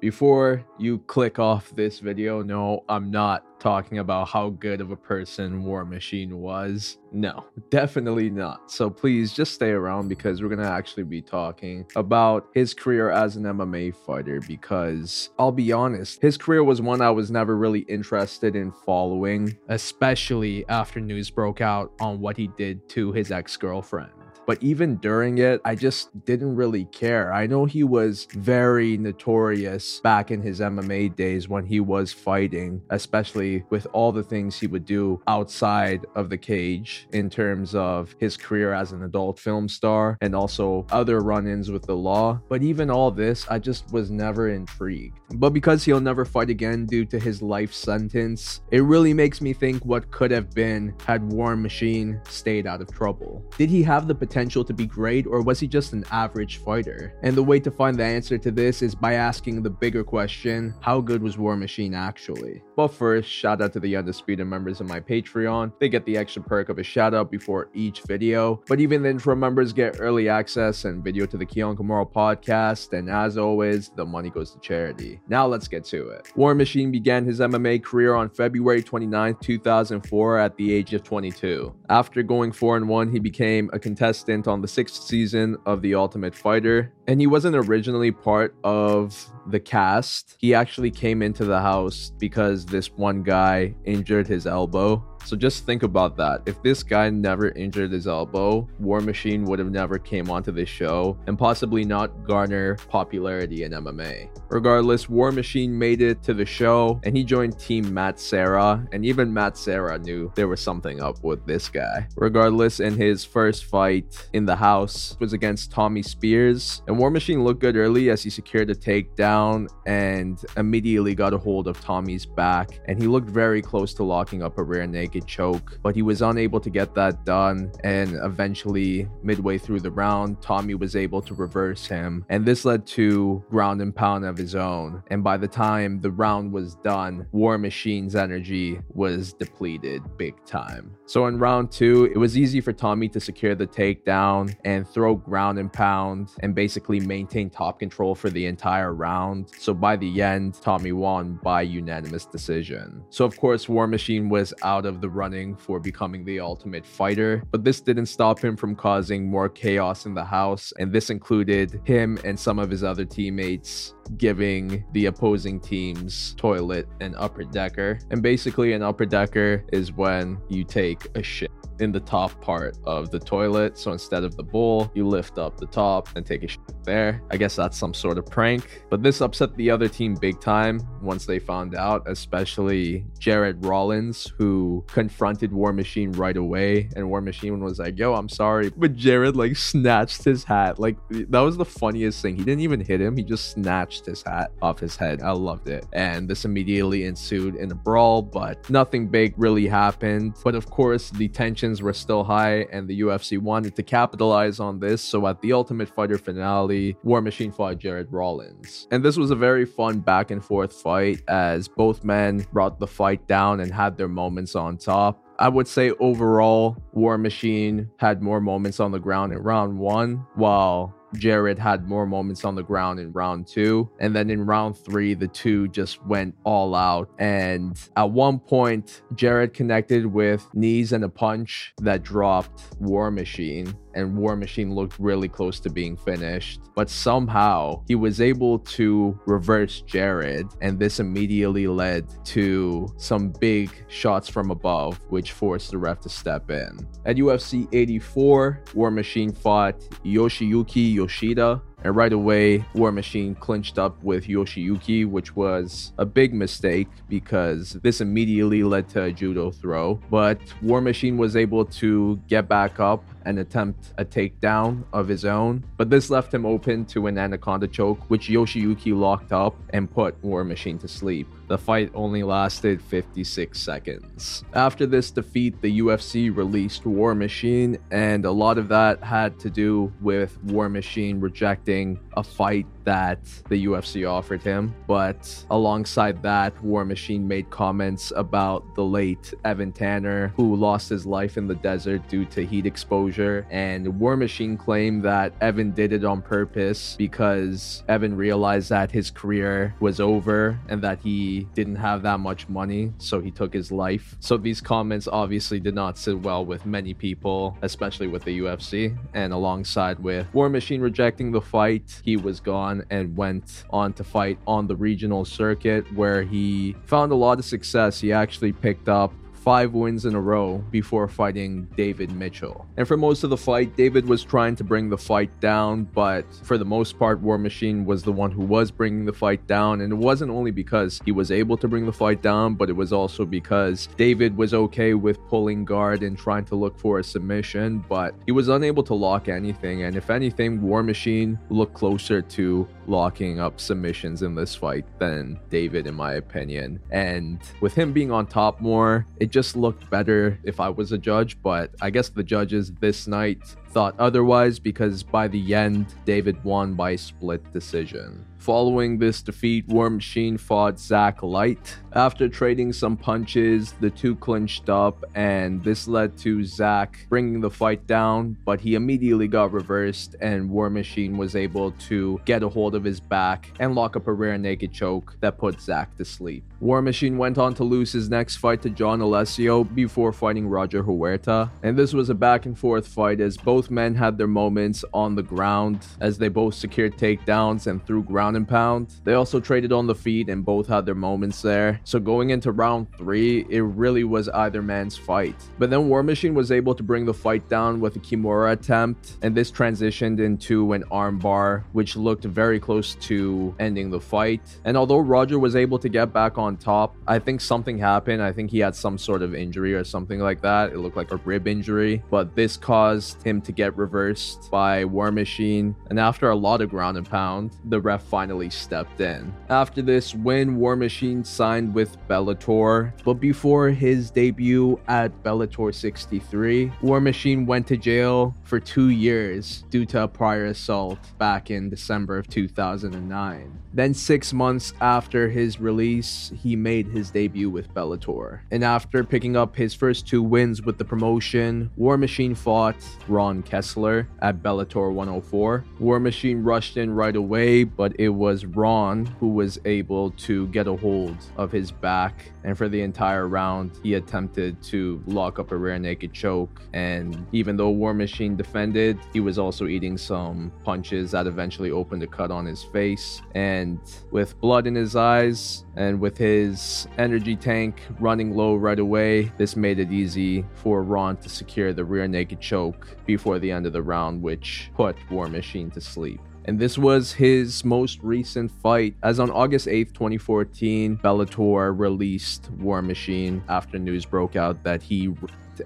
Before you click off this video, no, I'm not talking about how good of a person War Machine was. No, definitely not. So please just stay around because we're going to actually be talking about his career as an MMA fighter because I'll be honest, his career was one I was never really interested in following, especially after news broke out on what he did to his ex girlfriend. But even during it, I just didn't really care. I know he was very notorious back in his MMA days when he was fighting, especially with all the things he would do outside of the cage in terms of his career as an adult film star and also other run ins with the law. But even all this, I just was never intrigued. But because he'll never fight again due to his life sentence, it really makes me think what could have been had War Machine stayed out of trouble. Did he have the potential? Potential to be great, or was he just an average fighter? And the way to find the answer to this is by asking the bigger question how good was War Machine actually? But first, shout out to the Undisputed members of my Patreon. They get the extra perk of a shout out before each video. But even the intro members get early access and video to the Keon Kamara podcast. And as always, the money goes to charity. Now let's get to it. War Machine began his MMA career on February 29, 2004, at the age of 22. After going 4 and 1, he became a contestant stint on the sixth season of The Ultimate Fighter, and he wasn't originally part of the cast. He actually came into the house because this one guy injured his elbow so just think about that. If this guy never injured his elbow, War Machine would have never came onto this show and possibly not garner popularity in MMA. Regardless, War Machine made it to the show and he joined team Matt Serra and even Matt Serra knew there was something up with this guy. Regardless, in his first fight in the house was against Tommy Spears and War Machine looked good early as he secured a takedown and immediately got a hold of Tommy's back and he looked very close to locking up a rear naked naked choke, but he was unable to get that done. And eventually, midway through the round, Tommy was able to reverse him. And this led to ground and pound of his own. And by the time the round was done, War Machine's energy was depleted big time. So in round two, it was easy for Tommy to secure the takedown and throw ground and pound and basically maintain top control for the entire round. So by the end, Tommy won by unanimous decision. So of course, War Machine was out of the running for becoming the ultimate fighter, but this didn't stop him from causing more chaos in the house, and this included him and some of his other teammates giving the opposing team's toilet an upper decker. And basically, an upper decker is when you take a shit in the top part of the toilet. So instead of the bowl, you lift up the top and take a shit there. I guess that's some sort of prank. But this upset the other team big time once they found out, especially Jared Rollins, who confronted War Machine right away. And War Machine was like, yo, I'm sorry. But Jared like snatched his hat. Like that was the funniest thing. He didn't even hit him, he just snatched his hat off his head. I loved it. And this immediately ensued in a brawl, but nothing big really happened. But of course, the tensions were still high, and the UFC wanted to capitalize on this. So at the Ultimate Fighter finale, War Machine fought Jared Rollins. And this was a very fun back and forth fight as both men brought the fight down and had their moments on top. I would say overall, War Machine had more moments on the ground in round one, while Jared had more moments on the ground in round two. And then in round three, the two just went all out. And at one point, Jared connected with knees and a punch that dropped War Machine and War Machine looked really close to being finished. But somehow he was able to reverse Jared, and this immediately led to some big shots from above, which forced the ref to step in. At UFC 84, War Machine fought Yoshiyuki Yoshida and right away, War Machine clinched up with Yoshiyuki, which was a big mistake because this immediately led to a judo throw. But War Machine was able to get back up and attempt a takedown of his own. But this left him open to an anaconda choke, which Yoshiyuki locked up and put War Machine to sleep. The fight only lasted 56 seconds. After this defeat, the UFC released War Machine, and a lot of that had to do with War Machine rejecting a fight that the UFC offered him. But alongside that, War Machine made comments about the late Evan Tanner, who lost his life in the desert due to heat exposure. And War Machine claimed that Evan did it on purpose because Evan realized that his career was over and that he didn't have that much money, so he took his life. So these comments obviously did not sit well with many people, especially with the UFC. And alongside with War Machine rejecting the fight, he was gone and went on to fight on the regional circuit where he found a lot of success. He actually picked up five wins in a row before fighting David Mitchell. And for most of the fight, David was trying to bring the fight down, but for the most part, War Machine was the one who was bringing the fight down. And it wasn't only because he was able to bring the fight down, but it was also because David was okay with pulling guard and trying to look for a submission, but he was unable to lock anything. And if anything, War Machine looked closer to locking up submissions in this fight than David, in my opinion. And with him being on top more, it just looked better if I was a judge. But I guess the judges this night thought otherwise because by the end, David won by split decision. Following this defeat, War Machine fought Zach Light. After trading some punches, the two clinched up, and this led to Zach bringing the fight down, but he immediately got reversed, and War Machine was able to get a hold of his back and lock up a rear naked choke that put Zach to sleep. War Machine went on to lose his next fight to John Alessio before fighting Roger Huerta, and this was a back and forth fight as both men had their moments on the ground as they both secured takedowns and threw ground and pound. They also traded on the feet and both had their moments there. So going into round three, it really was either man's fight. But then War Machine was able to bring the fight down with a Kimura attempt, and this transitioned into an armbar, which looked very close to ending the fight. And although Roger was able to get back on top, I think something happened. I think he had some sort of injury or something like that. It looked like a rib injury, but this caused him to get reversed by War Machine. And after a lot of ground and pound, the ref finally stepped in. After this win, War Machine signed with Bellator, but before his debut at Bellator 63, War Machine went to jail for two years due to a prior assault back in December of 2009. Then, six months after his release, he made his debut with Bellator. And after picking up his first two wins with the promotion, War Machine fought Ron Keslar at Bellator 104. War Machine rushed in right away, but it was Ron who was able to get a hold of his back. And for the entire round, he attempted to lock up a rear naked choke. And even though War Machine defended, he was also eating some punches that eventually opened a cut on his face. And with blood in his eyes and with his energy tank running low right away, this made it easy for Ron to secure the rear naked choke before the end of the round, which put War Machine to sleep. And this was his most recent fight, as on August 8th, 2014, Bellator released War Machine after news broke out that he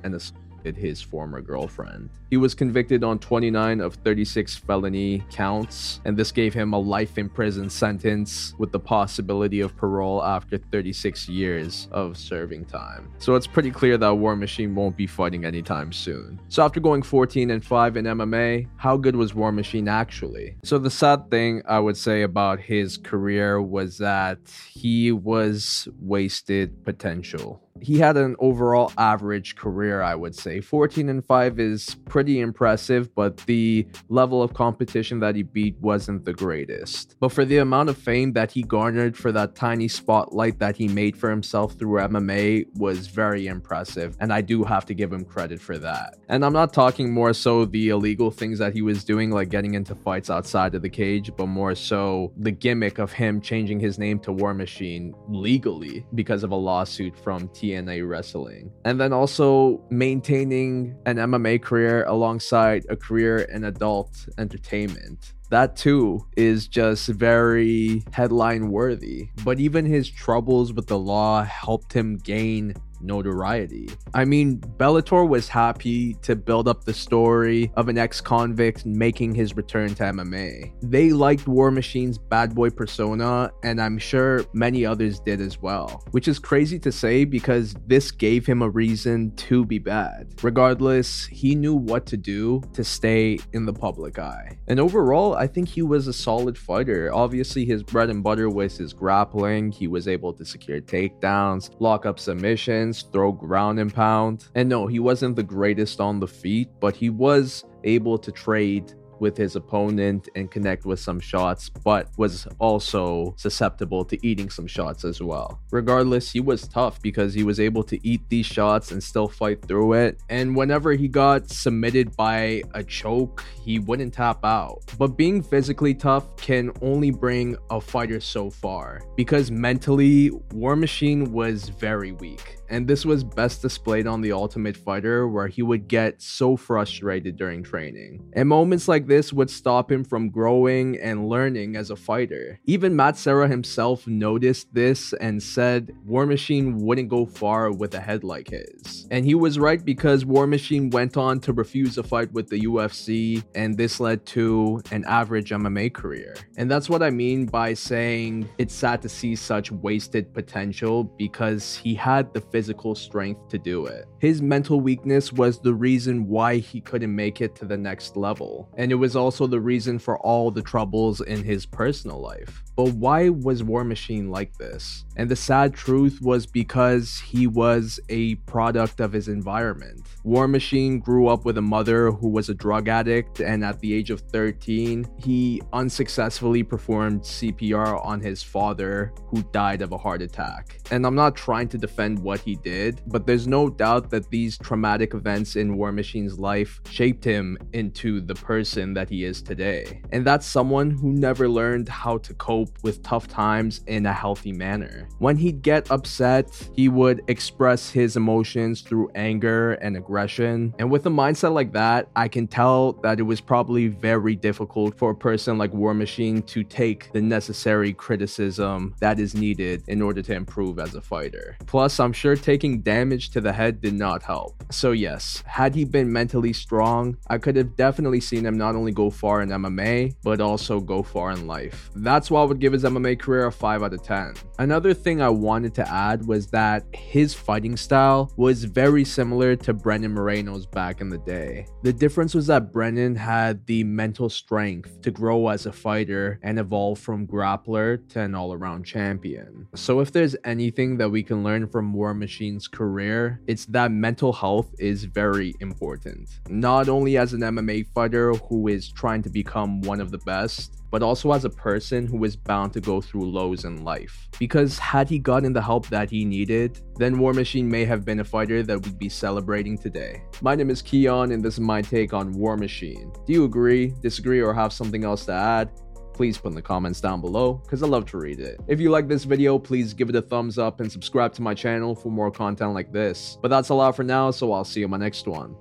and assaulted his former girlfriend. He was convicted on 29 of 36 felony counts, and this gave him a life in prison sentence with the possibility of parole after 36 years of serving time. So it's pretty clear that War Machine won't be fighting anytime soon. So after going 14 and 5 in MMA, how good was War Machine actually? So the sad thing I would say about his career was that he was wasted potential he had an overall average career, I would say. 14 and 5 is pretty impressive, but the level of competition that he beat wasn't the greatest. But for the amount of fame that he garnered for that tiny spotlight that he made for himself through MMA was very impressive, and I do have to give him credit for that. And I'm not talking more so the illegal things that he was doing, like getting into fights outside of the cage, but more so the gimmick of him changing his name to War Machine legally because of a lawsuit from TNA Wrestling. And then also maintaining an MMA career alongside a career in adult entertainment that too is just very headline worthy. But even his troubles with the law helped him gain notoriety. I mean, Bellator was happy to build up the story of an ex convict making his return to MMA. They liked War Machine's bad boy persona, and I'm sure many others did as well, which is crazy to say because this gave him a reason to be bad. Regardless, he knew what to do to stay in the public eye. And overall, I think he was a solid fighter. Obviously, his bread and butter was his grappling. He was able to secure takedowns, lock up submissions, throw ground and pound. And no, he wasn't the greatest on the feet, but he was able to trade with his opponent and connect with some shots, but was also susceptible to eating some shots as well. Regardless, he was tough because he was able to eat these shots and still fight through it. And whenever he got submitted by a choke, he wouldn't tap out. But being physically tough can only bring a fighter so far because mentally, War Machine was very weak and this was best displayed on The Ultimate Fighter, where he would get so frustrated during training. And moments like this would stop him from growing and learning as a fighter. Even Matt Serra himself noticed this and said War Machine wouldn't go far with a head like his. And he was right because War Machine went on to refuse a fight with the UFC, and this led to an average MMA career. And that's what I mean by saying it's sad to see such wasted potential because he had the physical strength to do it. His mental weakness was the reason why he couldn't make it to the next level, and it was also the reason for all the troubles in his personal life. But why was War Machine like this? And the sad truth was because he was a product of his environment. War Machine grew up with a mother who was a drug addict, and at the age of 13, he unsuccessfully performed CPR on his father, who died of a heart attack. And I'm not trying to defend what he did, but there's no doubt that these traumatic events in War Machine's life shaped him into the person that he is today. And that's someone who never learned how to cope with tough times in a healthy manner. When he'd get upset, he would express his emotions through anger and aggression. And with a mindset like that, I can tell that it was probably very difficult for a person like War Machine to take the necessary criticism that is needed in order to improve as a fighter. Plus, I'm sure taking damage to the head did not help. So, yes, had he been mentally strong, I could have definitely seen him not only go far in MMA, but also go far in life. That's why I would give his MMA career a 5 out of 10. Another thing I wanted to add was that his fighting style was very similar to Brandon Moreno's back in the day. The difference was that Brandon had the mental strength to grow as a fighter and evolve from grappler to an all around champion. So, if there's anything that we can learn from War Machine's career, it's that mental health is very important. Not only as an MMA fighter who is trying to become one of the best, but also as a person who is bound to go through lows in life. Because had he gotten the help that he needed, then War Machine may have been a fighter that we'd be celebrating today. My name is Keon, and this is my take on War Machine. Do you agree, disagree, or have something else to add? Please put in the comments down below because I love to read it. If you like this video, please give it a thumbs up and subscribe to my channel for more content like this. But that's a lot for now, so I'll see you in my next one.